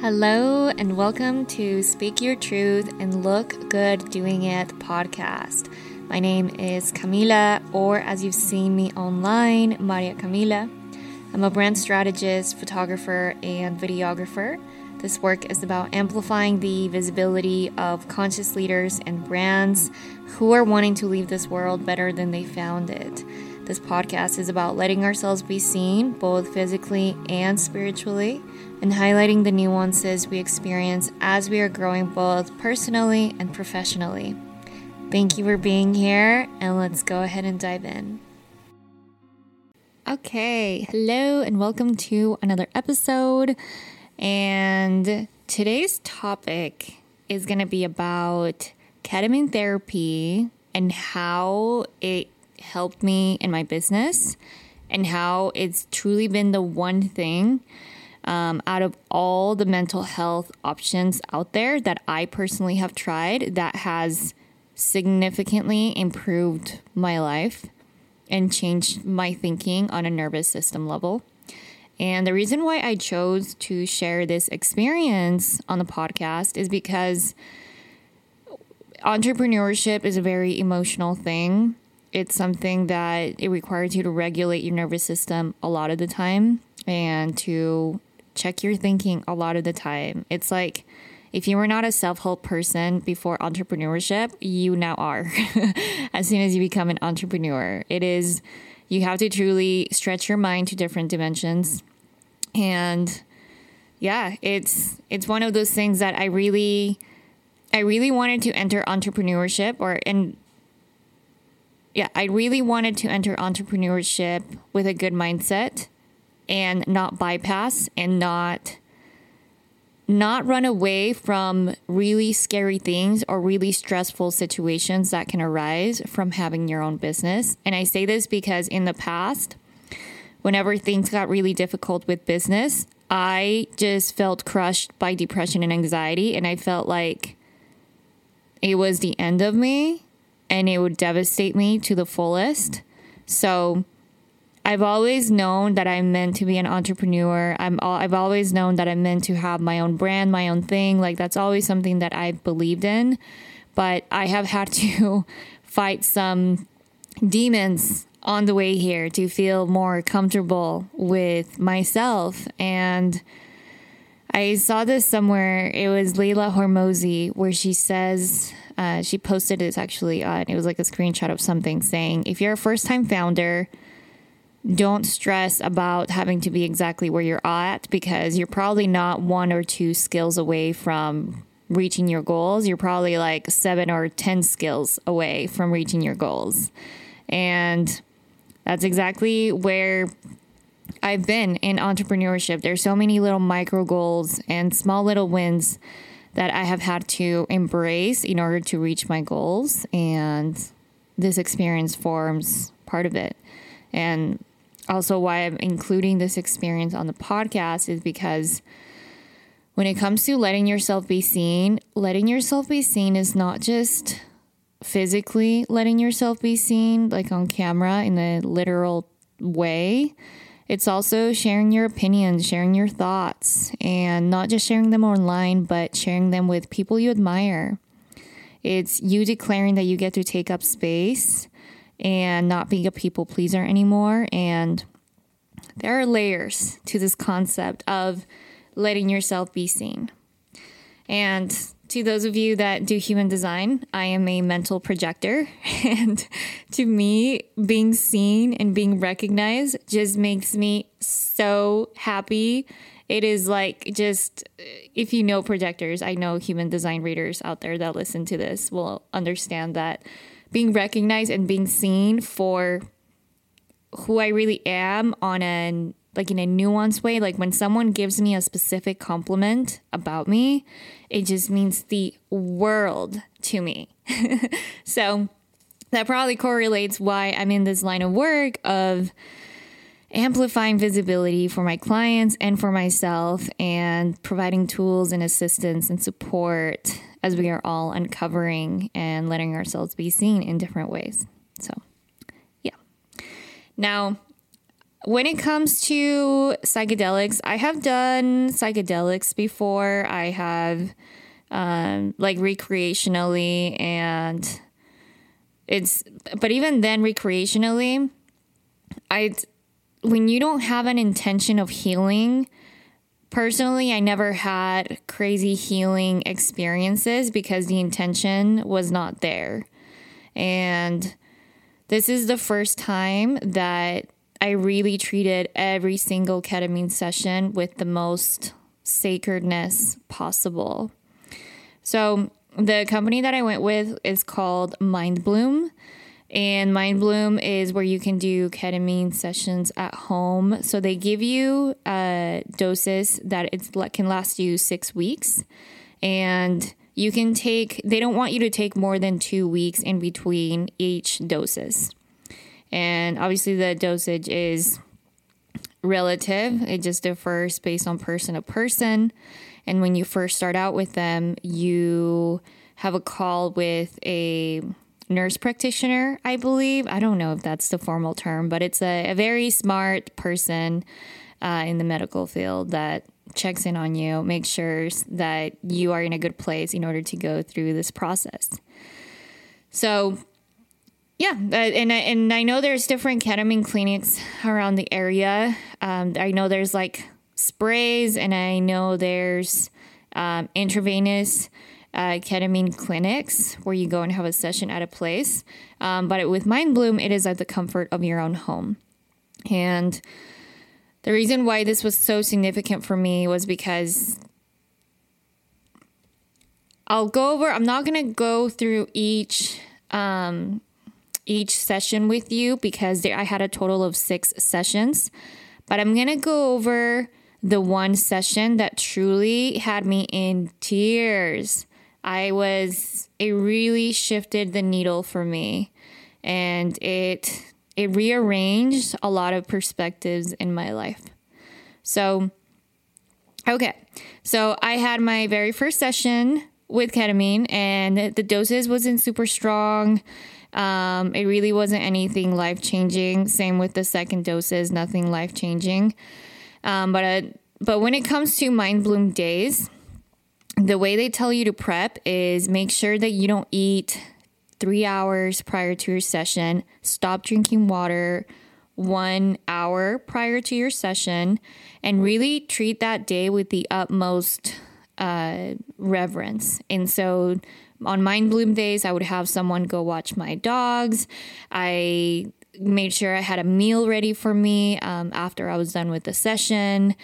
Hello, and welcome to Speak Your Truth and Look Good Doing It podcast. My name is Camila, or as you've seen me online, Maria Camila. I'm a brand strategist, photographer, and videographer. This work is about amplifying the visibility of conscious leaders and brands who are wanting to leave this world better than they found it. This podcast is about letting ourselves be seen, both physically and spiritually, and highlighting the nuances we experience as we are growing both personally and professionally. Thank you for being here, and let's go ahead and dive in. Okay, hello, and welcome to another episode. And today's topic is going to be about ketamine therapy and how it helped me in my business and how it's truly been the one thing um, out of all the mental health options out there that I personally have tried that has significantly improved my life and changed my thinking on a nervous system level. And the reason why I chose to share this experience on the podcast is because entrepreneurship is a very emotional thing it's something that it requires you to regulate your nervous system a lot of the time and to check your thinking a lot of the time. It's like if you were not a self help person before entrepreneurship, you now are as soon as you become an entrepreneur. It is, you have to truly stretch your mind to different dimensions. And yeah, it's it's one of those things that I really I really wanted to enter entrepreneurship or and yeah, I really wanted to enter entrepreneurship with a good mindset and not bypass and not not run away from really scary things or really stressful situations that can arise from having your own business. And I say this because in the past, whenever things got really difficult with business, I just felt crushed by depression and anxiety and I felt like it was the end of me and it would devastate me to the fullest. So I've always known that I'm meant to be an entrepreneur. I'm all, I've always known that I'm meant to have my own brand, my own thing. Like that's always something that I've believed in. But I have had to fight some demons on the way here to feel more comfortable with myself and I saw this somewhere. It was Leila Hormozi where she says uh, she posted this actually on, it was like a screenshot of something saying, if you're a first time founder, don't stress about having to be exactly where you're at because you're probably not one or two skills away from reaching your goals. You're probably like seven or 10 skills away from reaching your goals. And that's exactly where I've been in entrepreneurship. There's so many little micro goals and small little wins that I have had to embrace in order to reach my goals. And this experience forms part of it. And also, why I'm including this experience on the podcast is because when it comes to letting yourself be seen, letting yourself be seen is not just physically letting yourself be seen, like on camera in a literal way. It's also sharing your opinions, sharing your thoughts, and not just sharing them online, but sharing them with people you admire. It's you declaring that you get to take up space and not being a people pleaser anymore. And there are layers to this concept of letting yourself be seen. And to those of you that do human design, I am a mental projector. And to me, being seen and being recognized just makes me so happy. It is like just, uh, if you know projectors, I know human design readers out there that listen to this will understand that being recognized and being seen for who I really am on an like in a nuanced way. Like when someone gives me a specific compliment about me, it just means the world to me. so that probably correlates why I'm in this line of work of amplifying visibility for my clients and for myself and providing tools and assistance and support as we are all uncovering and letting ourselves be seen in different ways. So, yeah. Now, when it comes to psychedelics, I have done psychedelics before. I have um, like recreationally, and it's but even then, recreationally, I when you don't have an intention of healing. Personally, I never had crazy healing experiences because the intention was not there. And this is the first time that I really treated every single ketamine session with the most sacredness possible. So, the company that I went with is called Mind Bloom. And Mind Bloom is where you can do ketamine sessions at home. So they give you doses that it can last you six weeks. And you can take, they don't want you to take more than two weeks in between each doses. And obviously, the dosage is relative, it just differs based on person to person. And when you first start out with them, you have a call with a nurse practitioner, I believe. I don't know if that's the formal term, but it's a, a very smart person uh, in the medical field that checks in on you, makes sure that you are in a good place in order to go through this process. So yeah, uh, and I, and I know there's different ketamine clinics around the area. Um, I know there's like sprays, and I know there's um, intravenous uh, ketamine clinics where you go and have a session at a place. Um, but with Mind Bloom, it is at the comfort of your own home. And the reason why this was so significant for me was because I'll go over. I'm not to go through each um, each session with you because I had a total of six sessions. But I'm going to go over the one session that truly had me in tears. I was, it really shifted the needle for me and it, it rearranged a lot of perspectives in my life. So, okay. So I had my very first session with ketamine and the doses wasn't super strong. Um, it really wasn't anything life changing. Same with the second doses, nothing life changing. Um, but uh, but when it comes to Mind Bloom days, the way they tell you to prep is make sure that you don't eat three hours prior to your session. Stop drinking water one hour prior to your session, and really treat that day with the utmost uh, reverence. And so on Mind Bloom days, I would have someone go watch my dogs. I made sure I had a meal ready for me um, after I was done with the session.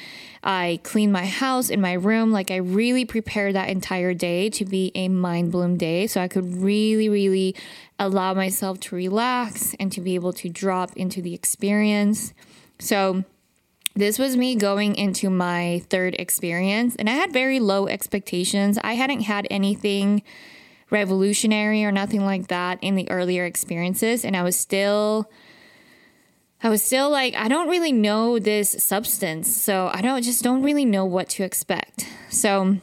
I cleaned my house in my room. Like, I really prepared that entire day to be a Mind Bloom day so I could really, really allow myself to relax and to be able to drop into the experience. So, this was me going into my third experience, and I had very low expectations. I hadn't had anything revolutionary or nothing like that in the earlier experiences, and I was still. I was still like, I don't really know this substance, so I don't just don't really know what to expect. So,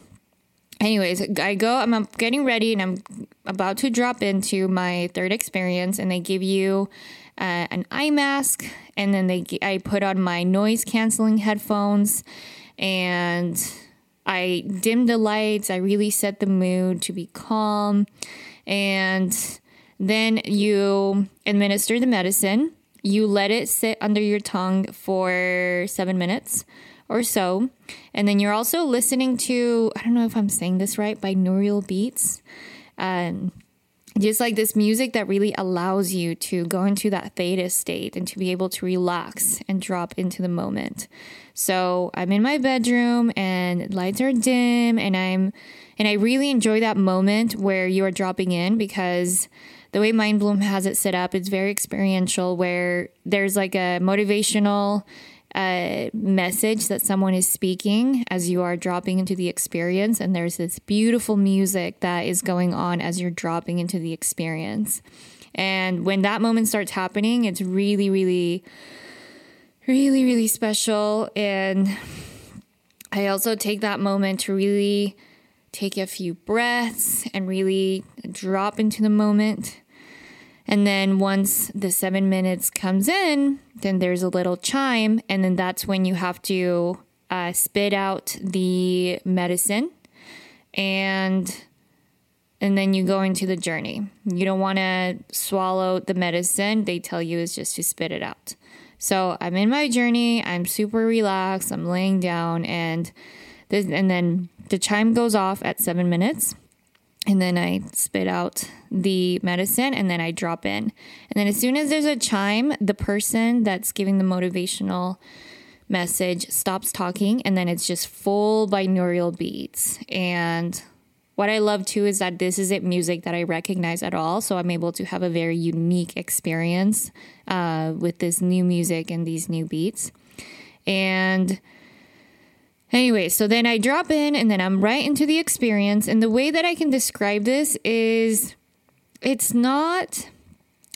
anyways, I go, I'm getting ready, and I'm about to drop into my third experience, and they give you uh, an eye mask, and then they I put on my noise canceling headphones, and I dimmed the lights. I really set the mood to be calm, and then you administer the medicine. You let it sit under your tongue for seven minutes or so. And then you're also listening to, I don't know if I'm saying this right, binaural beats. Um, just like this music that really allows you to go into that theta state and to be able to relax and drop into the moment. So I'm in my bedroom and lights are dim and I'm and I really enjoy that moment where you are dropping in because the way Mind Bloom has it set up, it's very experiential where there's like a motivational a message that someone is speaking as you are dropping into the experience. And there's this beautiful music that is going on as you're dropping into the experience. And when that moment starts happening, it's really, really, really, really special. And I also take that moment to really take a few breaths and really drop into the moment. And then once the seven minutes comes in, then there's a little chime, and then that's when you have to uh, spit out the medicine, and and then you go into the journey. You don't want to swallow the medicine; they tell you is just to spit it out. So I'm in my journey. I'm super relaxed. I'm laying down, and this, and then the chime goes off at seven minutes and then I spit out the medicine and then I drop in. And then as soon as there's a chime, the person that's giving the motivational message stops talking and then it's just full binaural beats. And what I love too is that this isn't music that I recognize at all. So I'm able to have a very unique experience uh, with this new music and these new beats. And Anyway, so then I drop in and then I'm right into the experience. And the way that I can describe this is it's not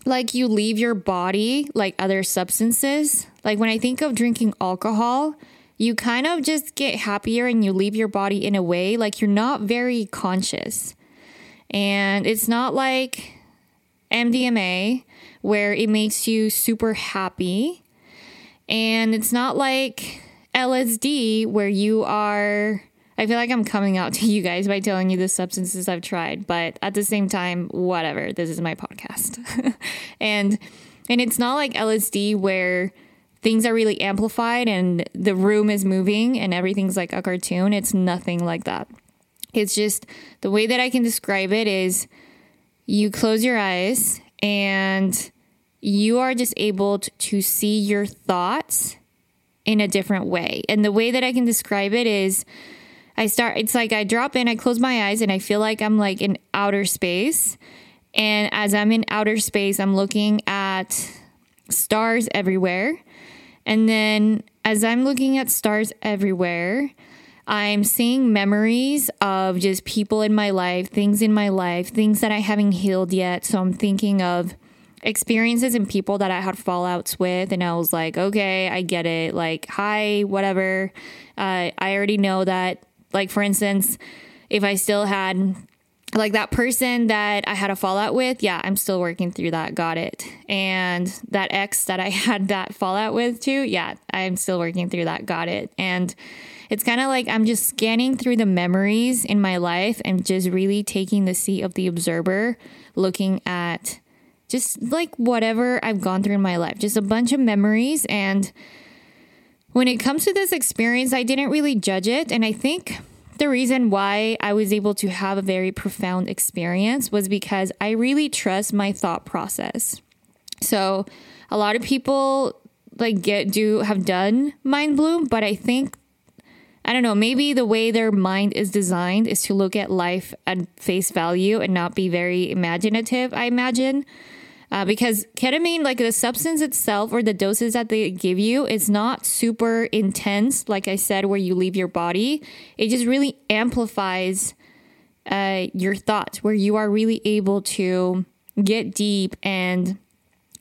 like you leave your body like other substances. Like when I think of drinking alcohol, you kind of just get happier and you leave your body in a way like you're not very conscious. And it's not like MDMA where it makes you super happy. And it's not like LSD, where you are. I feel like I'm coming out to you guys by telling you the substances I've tried, but at the same time, whatever. This is my podcast. and and it's not like LSD where things are really amplified and the room is moving and everything's like a cartoon. It's nothing like that. It's just the way that I can describe it is you close your eyes and you are just able to see your thoughts in a different way. And the way that I can describe it is I start, it's like I drop in, I close my eyes, and I feel like I'm like in outer space. And as I'm in outer space, I'm looking at stars everywhere. And then as I'm looking at stars everywhere, I'm seeing memories of just people in my life, things in my life, things that I haven't healed yet. So I'm thinking of experiences and people that I had fallouts with, and I was like, okay, I get it. Like, hi, whatever. Uh, I already know that. Like, for instance, if I still had like that person that I had a fallout with, yeah, I'm still working through that. Got it. And that ex that I had that fallout with too, yeah, I'm still working through that. Got it. And it's kind of like I'm just scanning through the memories in my life and just really taking the seat of the observer, looking at just like whatever I've gone through in my life, just a bunch of memories. And when it comes to this experience, I didn't really judge it. And I think the reason why I was able to have a very profound experience was because I really trust my thought process. So a lot of people like get do have done mind bloom, but I think I don't know, maybe the way their mind is designed is to look at life at face value and not be very imaginative, I imagine. Uh, because ketamine, like the substance itself or the doses that they give you, is not super intense, like I said, where you leave your body. It just really amplifies uh, your thoughts, where you are really able to get deep and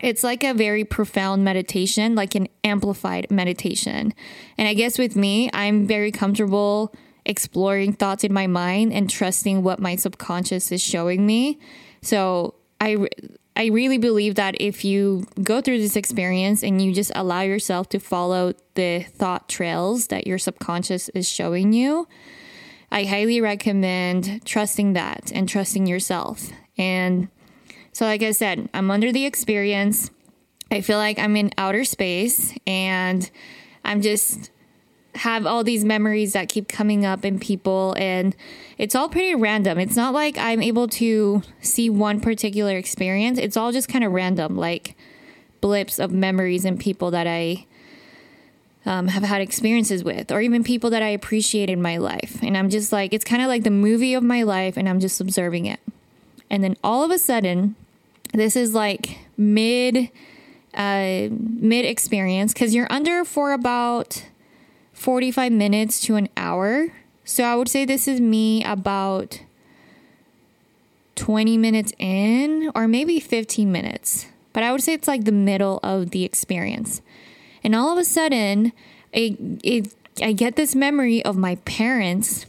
it's like a very profound meditation, like an amplified meditation. And I guess with me, I'm very comfortable exploring thoughts in my mind and trusting what my subconscious is showing me. So I I really believe that if you go through this experience and you just allow yourself to follow the thought trails that your subconscious is showing you, I highly recommend trusting that and trusting yourself. And so, like I said, I'm under the experience. I feel like I'm in outer space and I'm just have all these memories that keep coming up in people and it's all pretty random. It's not like I'm able to see one particular experience. It's all just kind of random, like blips of memories and people that I um, have had experiences with, or even people that I appreciate in my life. And I'm just like, it's kind of like the movie of my life, and I'm just observing it. And then all of a sudden, this is like mid uh, mid experience because you're under for about 45 minutes to an hour. So I would say this is me about 20 minutes in or maybe 15 minutes. But I would say it's like the middle of the experience. And all of a sudden, it, it, I get this memory of my parents.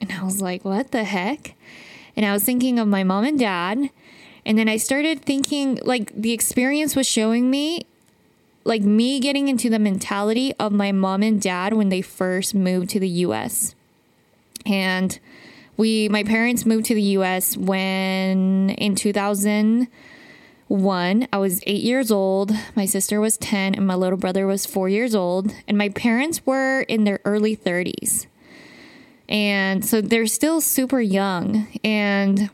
And I was like, what the heck? And I was thinking of my mom and dad. And then I started thinking, like, the experience was showing me, like, me getting into the mentality of my mom and dad when they first moved to the US. And we, my parents moved to the US when in 2001, I was eight years old, my sister was 10, and my little brother was four years old. And my parents were in their early 30s. And so they're still super young. And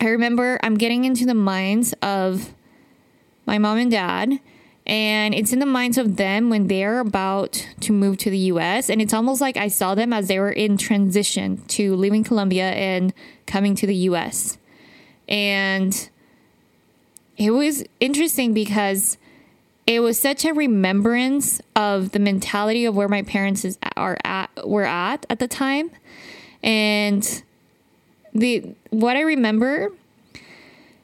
I remember I'm getting into the minds of my mom and dad, and it's in the minds of them when they're about to move to the US. And it's almost like I saw them as they were in transition to leaving Colombia and coming to the US. And it was interesting because it was such a remembrance of the mentality of where my parents is, are at were at at the time and the what i remember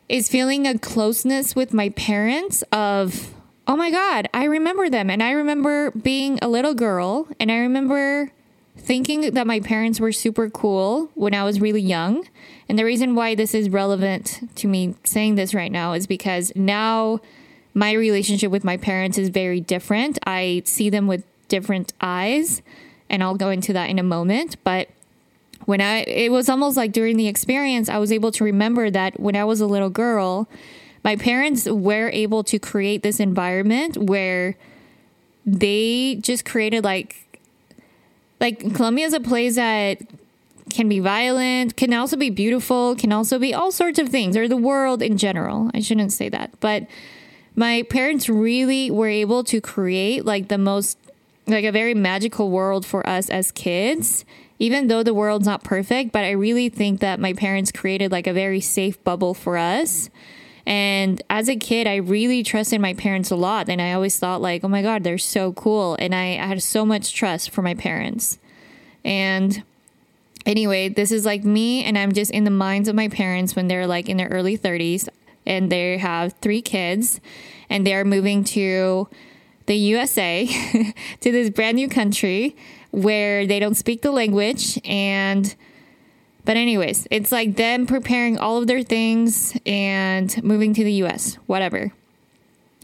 is feeling a closeness with my parents of oh my god i remember them and i remember being a little girl and i remember thinking that my parents were super cool when i was really young and the reason why this is relevant to me saying this right now is because now my relationship with my parents is very different. I see them with different eyes, and I'll go into that in a moment. But when I, it was almost like during the experience, I was able to remember that when I was a little girl, my parents were able to create this environment where they just created like, like Colombia is a place that can be violent, can also be beautiful, can also be all sorts of things, or the world in general. I shouldn't say that, but my parents really were able to create like the most like a very magical world for us as kids even though the world's not perfect. But i really think that my parents created like a very safe bubble for us and as a kid i really trusted my parents a lot. And i always thought like oh my god they're so cool. And i, I had so much trust for my parents. And anyway this is like me. And i'm just in the minds of my parents when they're like in their early 30s and they have three kids, and they're moving to the USA, to this brand new country where they don't speak the language. And but anyways, it's like them preparing all of their things and moving to the US, whatever.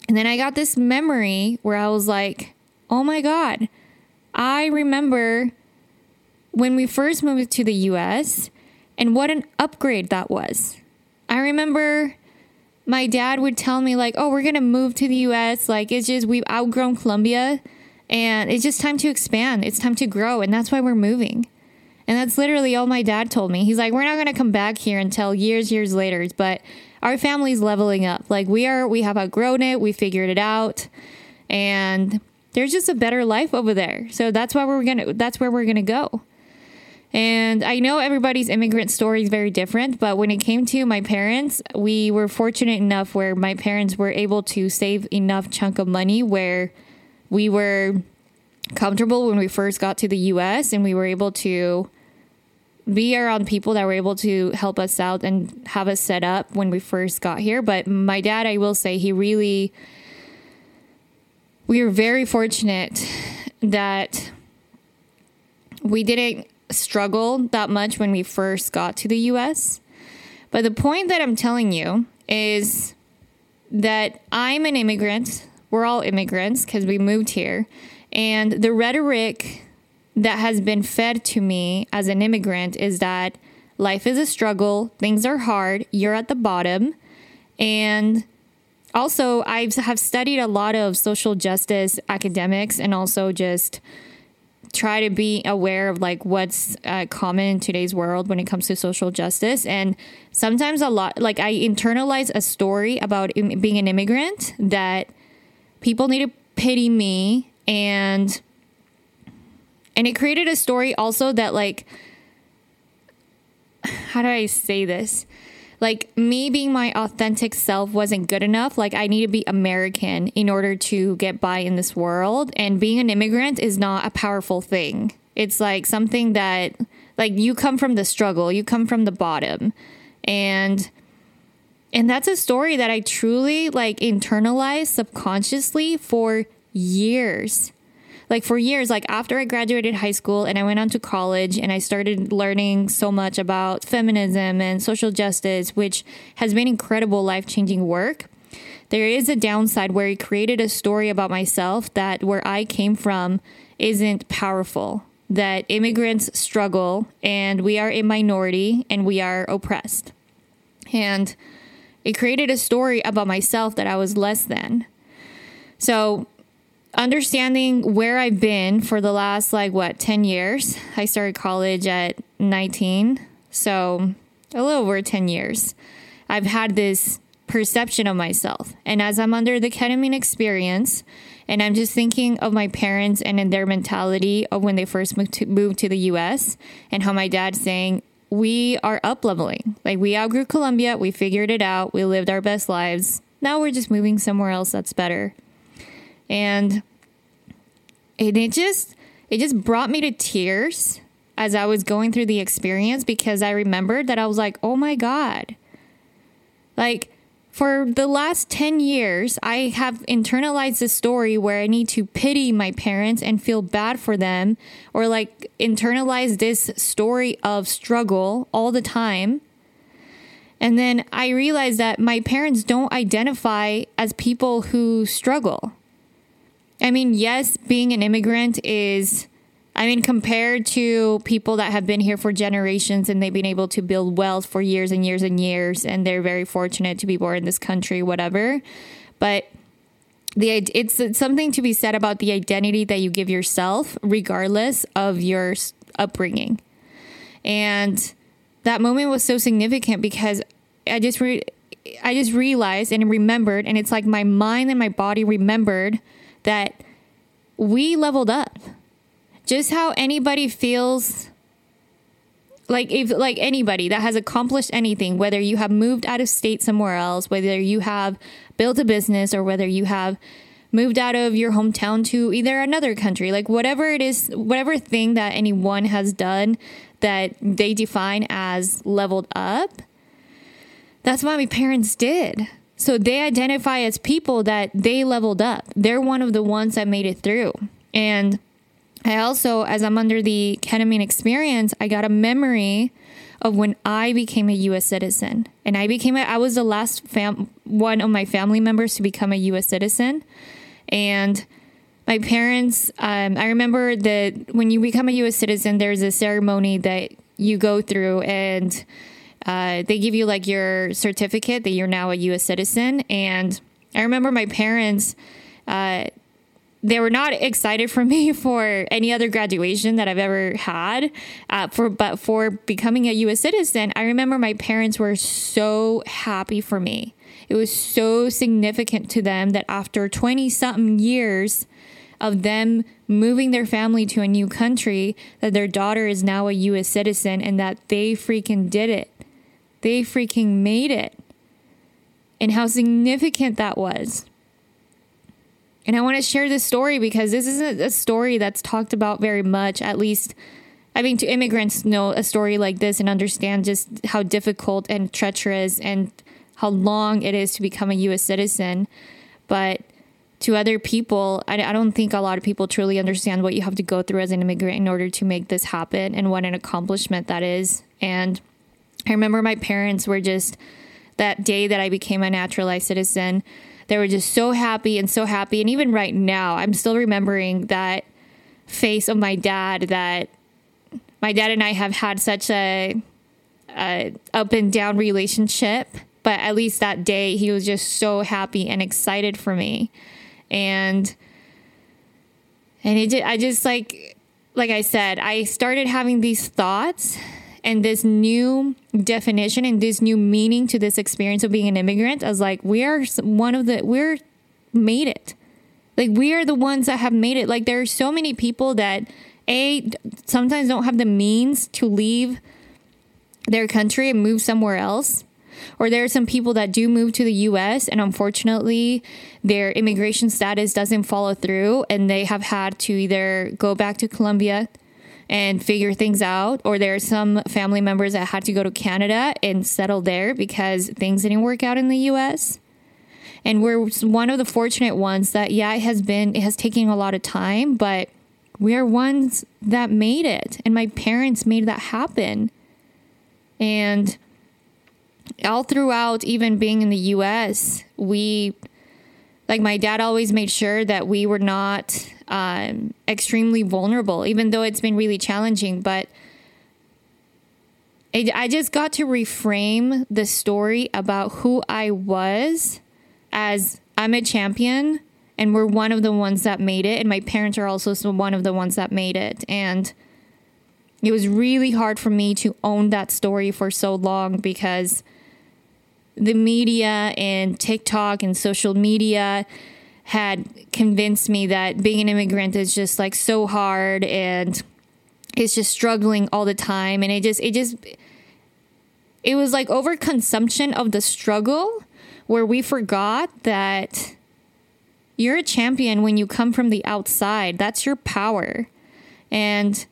And then I got this memory where I was like, "Oh my god, I remember when we first moved to the US and what an upgrade that was. I remember my dad would tell me like, "Oh, we're going to move to the US, like it's just we've outgrown Colombia and it's just time to expand. It's time to grow and that's why we're moving." And that's literally all my dad told me. He's like, "We're not going to come back here until years years later, but our family's leveling up. Like we are we have outgrown it, we figured it out, and there's just a better life over there. So that's why we're going to that's where we're going to go." And I know everybody's immigrant story is very different, but when it came to my parents, we were fortunate enough where my parents were able to save enough chunk of money where we were comfortable when we first got to the US and we were able to be on people that were able to help us out and have us set up when we first got here. But my dad, I will say, he really, we were very fortunate that we didn't struggle that much when we first got to the US. But the point that I'm telling you is that I'm an immigrant. We're all immigrants because we moved here. And the rhetoric that has been fed to me as an immigrant is that life is a struggle, things are hard, you're at the bottom. And also, I have studied a lot of social justice academics and also just try to be aware of like what's uh, common in today's world when it comes to social justice and sometimes a lot like i internalize a story about Im- being an immigrant that people need to pity me and and it created a story also that like how do i say this like me being my authentic self wasn't good enough. Like I need to be American in order to get by in this world. And being an immigrant is not a powerful thing. It's like something that like you come from the struggle, you come from the bottom. And and that's a story that I truly like internalized subconsciously for years. Like for years, like after I graduated high school and I went on to college and I started learning so much about feminism and social justice, which has been incredible life changing work. There is a downside where it created a story about myself that where I came from isn't powerful, that immigrants struggle and we are a minority and we are oppressed. And it created a story about myself that I was less than. So, understanding where I've been for the last, like, what, 10 years? I started college at 19. So, a little over 10 years. I've had this perception of myself. And as I'm under the ketamine experience, and I'm just thinking of my parents and in their mentality of when they first moved to, moved to the US and how my dad's saying, we are up leveling. Like we outgrew Colombia, we figured it out, we lived our best lives. Now we're just moving somewhere else that's better. And it, it just it just brought me to tears as I was going through the experience because I remembered that I was like, "Oh my god." Like for the last 10 years, I have internalized the story where I need to pity my parents and feel bad for them, or like internalize this story of struggle all the time. And then I realized that my parents don't identify as people who struggle. I mean, yes, being an immigrant is I mean, compared to people that have been here for generations and they've been able to build wealth for years and years and years, and they're very fortunate to be born in this country, whatever. But the it's, it's something to be said about the identity that you give yourself, regardless of your upbringing. And that moment was so significant because I just re- I just realized and remembered, and it's like my mind and my body remembered that we leveled up. Just how anybody feels like if like anybody that has accomplished anything whether you have moved out of state somewhere else whether you have built a business or whether you have moved out of your hometown to either another country like whatever it is whatever thing that anyone has done that they define as leveled up that's what my parents did so they identify as people that they leveled up they're one of the ones that made it through and I also, as I'm under the ketamine experience, I got a memory of when I became a U.S. citizen, and I became a, I was the last fam one of my family members to become a U.S. citizen, and my parents. Um, I remember that when you become a U.S. citizen, there's a ceremony that you go through, and uh, they give you like your certificate that you're now a U.S. citizen, and I remember my parents. Uh, they were not excited for me for any other graduation that I've ever had. Uh, for but for becoming a U.S. citizen, I remember my parents were so happy for me. It was so significant to them that after twenty something years of them moving their family to a new country, that their daughter is now a U.S. citizen and that they freaking did it. They freaking made it. And how significant that was. And I want to share this story because this isn't a story that's talked about very much, at least. I mean, to immigrants know a story like this and understand just how difficult and treacherous and how long it is to become a U.S. citizen. But to other people, I, I don't think a lot of people truly understand what you have to go through as an immigrant in order to make this happen and what an accomplishment that is. And I remember my parents were just that day that I became a naturalized citizen they were just so happy and so happy. And even right now, I'm still remembering that face of my dad that my dad and I have had such a, a up and down relationship. But at least that day, he was just so happy and excited for me. And and it I just like like I said, I started having these thoughts and this new definition and this new meaning to this experience of being an immigrant as like we are one of the we're made it. Like we are the ones that have made it. Like there are so many people that a sometimes don't have the means to leave their country and move somewhere else or there are some people that do move to the US and unfortunately their immigration status doesn't follow through and they have had to either go back to Colombia and figure things out. Or there are some family members that had to go to Canada and settle there because things didn't work out in the US. And we're one of the fortunate ones that, yeah, it has been, it has taken a lot of time, but we are ones that made it, and my parents made that happen. And all throughout, even being in the US, we, like, my dad always made sure that we were not um, extremely vulnerable, even though it's been really challenging. But it, I just got to reframe the story about who I was as I'm a champion and we're one of the ones that made it and my parents are also one of the ones that made it and it was really hard for me to own that story for so long because the media and TikTok and social media had convinced me that being an immigrant is just like so hard and it's just struggling all the time and it just it just it was like overconsumption of the struggle where we forgot that you're a champion when you come from the outside. That's your power. And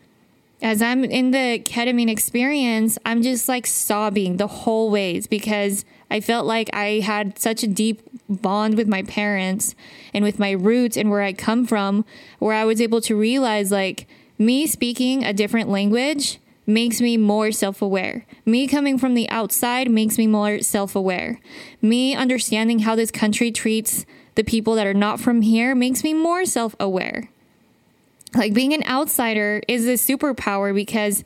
as I'm in the ketamine experience, I'm just like sobbing the whole ways because I felt like I had such a deep bond with my parents and with my roots and where I come from, where I was able to realize like me speaking a different language makes me more self aware. Me coming from the outside makes me more self aware. Me understanding how this country treats the people that are not from here makes me more self aware. Like being an outsider is a superpower because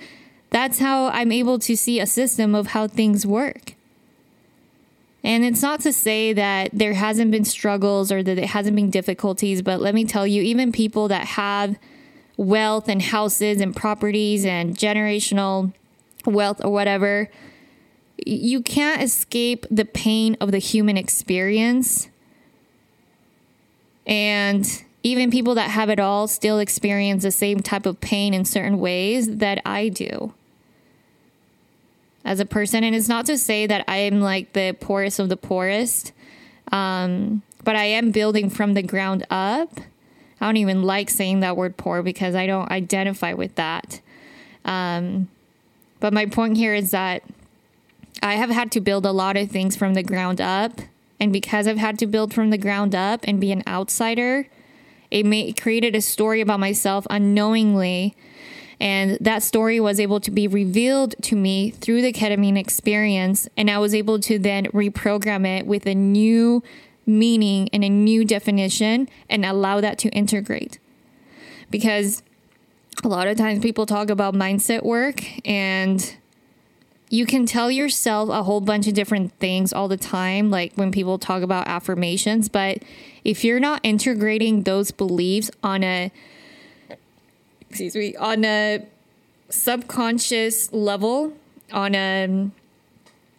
that's how I'm able to see a system of how things work. And it's not to say that there hasn't been struggles or that it hasn't been difficulties, but let me tell you, even people that have wealth and houses and properties and generational wealth or whatever, you can't escape the pain of the human experience. And even people that have it all still experience the same type of pain in certain ways that I do as a person. And it's not to say that I am like the poorest of the poorest, um, but I am building from the ground up. I don't even like saying that word poor because I don't identify with that. Um, but my point here is that I have had to build a lot of things from the ground up and because I've had to build from the ground up and be an outsider, it, may, it created a story about myself unknowingly. And that story was able to be revealed to me through the ketamine experience. And I was able to then reprogram it with a new meaning and a new definition and allow that to integrate. Because a lot of times people talk about mindset work and you can tell yourself a whole bunch of different things all the time, like when people talk about affirmations. But if you're not integrating those beliefs on a, excuse me, on a subconscious level, on a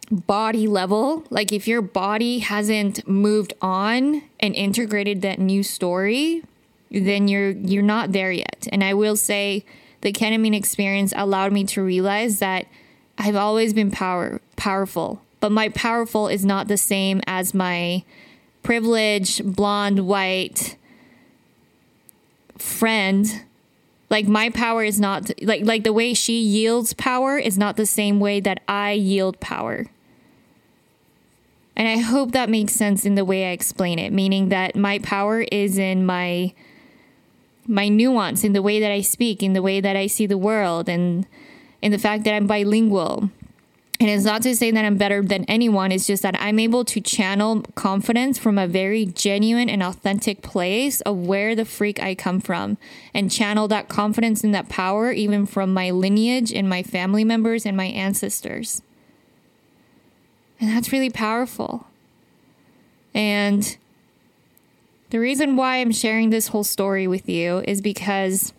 body level, like if your body hasn't moved on and integrated that new story, then you're you're not there yet. And I will say the ketamine experience allowed me to realize that I've always been power powerful, but my powerful is not the same as my privileged blonde white friend. Like my power is not like like the way she yields power is not the same way that I yield power. And I hope that makes sense in the way I explain it, meaning that my power is in my my nuance in the way that I speak, in the way that I see the world and in the fact that I'm bilingual. And it's not to say that I'm better than anyone, it's just that I'm able to channel confidence from a very genuine and authentic place of where the freak I come from and channel that confidence and that power even from my lineage and my family members and my ancestors. And that's really powerful. And the reason why I'm sharing this whole story with you is because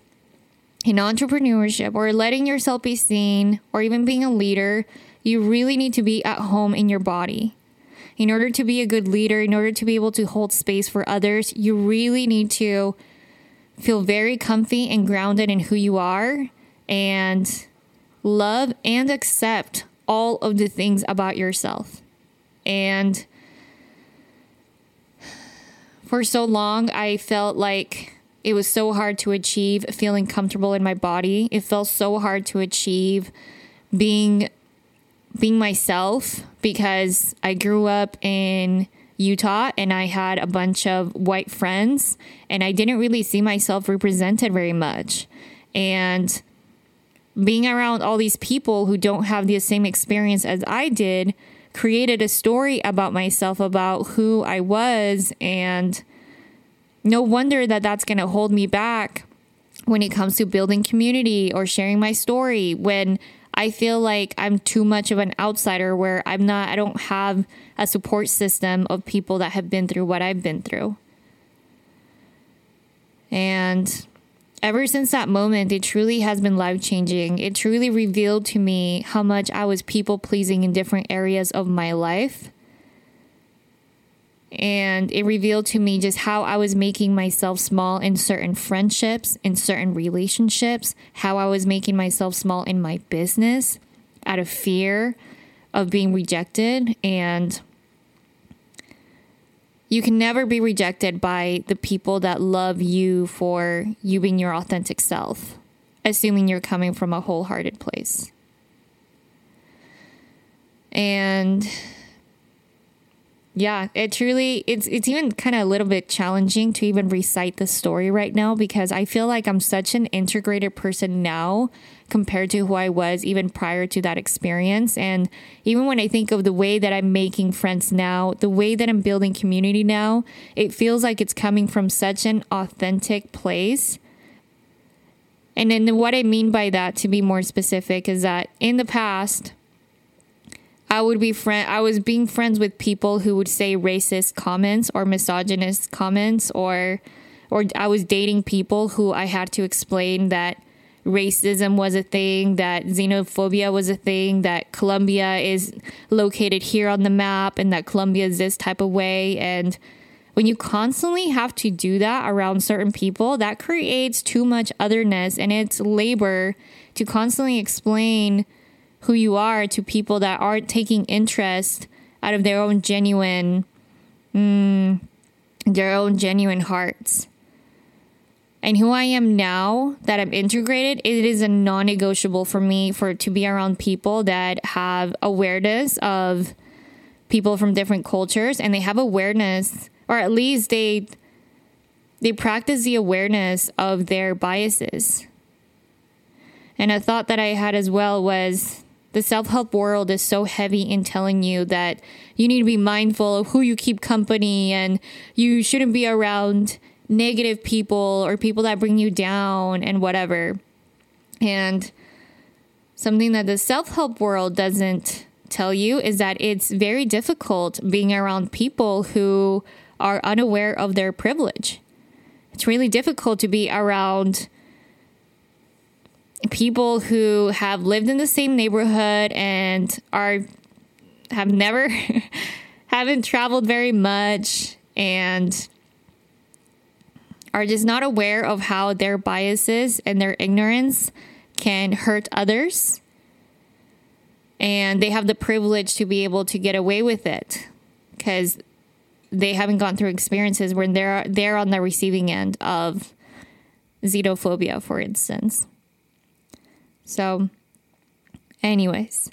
in entrepreneurship or letting yourself be seen or even being a leader, you really need to be at home in your body. In order to be a good leader, in order to be able to hold space for others, you really need to feel very comfy and grounded in who you are and love and accept all of the things about yourself. And for so long, I felt like it was so hard to achieve feeling comfortable in my body. It felt so hard to achieve being being myself because I grew up in Utah and I had a bunch of white friends and I didn't really see myself represented very much. And being around all these people who don't have the same experience as I did created a story about myself about who I was and no wonder that that's going to hold me back when it comes to building community or sharing my story when I feel like I'm too much of an outsider where I'm not I don't have a support system of people that have been through what I've been through. And ever since that moment, it truly has been life changing. It truly revealed to me how much I was people pleasing in different areas of my life. And it revealed to me just how I was making myself small in certain friendships, in certain relationships, how I was making myself small in my business out of fear of being rejected. And you can never be rejected by the people that love you for you being your authentic self, assuming you're coming from a wholehearted place. And yeah, it truly it's it's even kind of a little bit challenging to even recite the story right now because I feel like I'm such an integrated person now compared to who I was even prior to that experience and even when I think of the way that I'm making friends now, the way that I'm building community now, it feels like it's coming from such an authentic place. And then what I mean by that to be more specific is that in the past I would be friend I was being friends with people who would say racist comments or misogynist comments or or I was dating people who I had to explain that racism was a thing, that xenophobia was a thing, that Colombia is located here on the map and that Colombia is this type of way. And when you constantly have to do that around certain people, that creates too much otherness and it's labor to constantly explain who you are to people that aren't taking interest out of their own genuine mm, their own genuine hearts and who I am now that I'm integrated, it is a non-negotiable for me for to be around people that have awareness of people from different cultures and they have awareness or at least they they practice the awareness of their biases. And a thought that I had as well was the self help world is so heavy in telling you that you need to be mindful of who you keep company and you shouldn't be around negative people or people that bring you down and whatever. And something that the self help world doesn't tell you is that it's very difficult being around people who are unaware of their privilege. It's really difficult to be around people who have lived in the same neighborhood and are have never haven't traveled very much and are just not aware of how their biases and their ignorance can hurt others. And they have the privilege to be able to get away with it because they haven't gone through experiences where they're they're on the receiving end of xenophobia for instance so, anyways,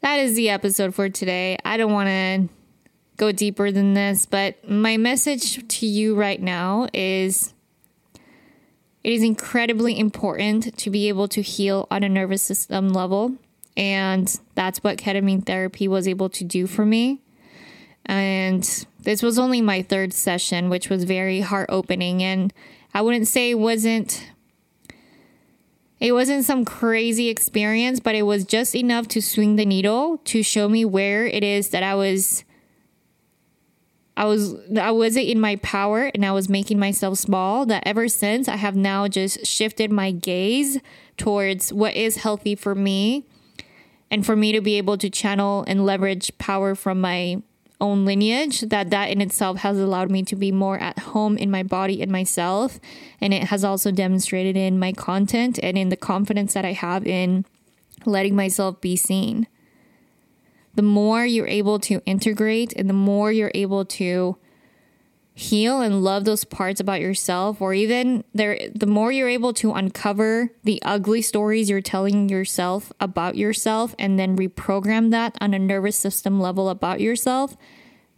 that is the episode for today. I don't want to go deeper than this, but my message to you right now is it is incredibly important to be able to heal on a nervous system level. And that's what ketamine therapy was able to do for me. And this was only my third session, which was very heart opening. And I wouldn't say wasn't it wasn't some crazy experience, but it was just enough to swing the needle to show me where it is that I was I was I wasn't in my power and I was making myself small that ever since I have now just shifted my gaze towards what is healthy for me and for me to be able to channel and leverage power from my own lineage that that in itself has allowed me to be more at home in my body and myself. And it has also demonstrated in my content and in the confidence that I have in letting myself be seen. The more you're able to integrate and the more you're able to heal and love those parts about yourself or even there the more you're able to uncover the ugly stories you're telling yourself about yourself and then reprogram that on a nervous system level about yourself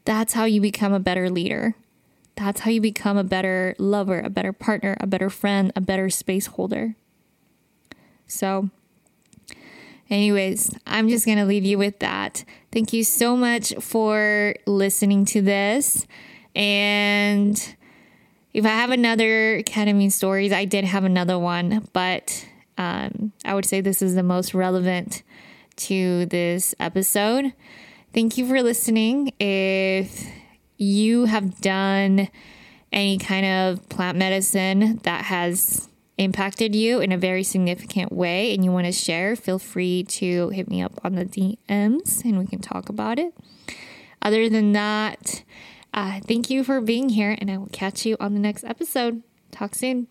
That's how you become a better leader. That's how you become a better lover, a better partner, a better friend, a better space holder. So, anyways, I'm just going to leave you with that. Thank you so much for listening to this. And if I have another ketamine stories, I did have another one, but um, I would say this is the most relevant to this episode. Thank you for listening. If you have done any kind of plant medicine that has impacted you in a very significant way and you want to share, feel free to hit me up on the DMs and we can talk about it. Other than that, uh, thank you for being here, and I will catch you on the next episode. Talk soon.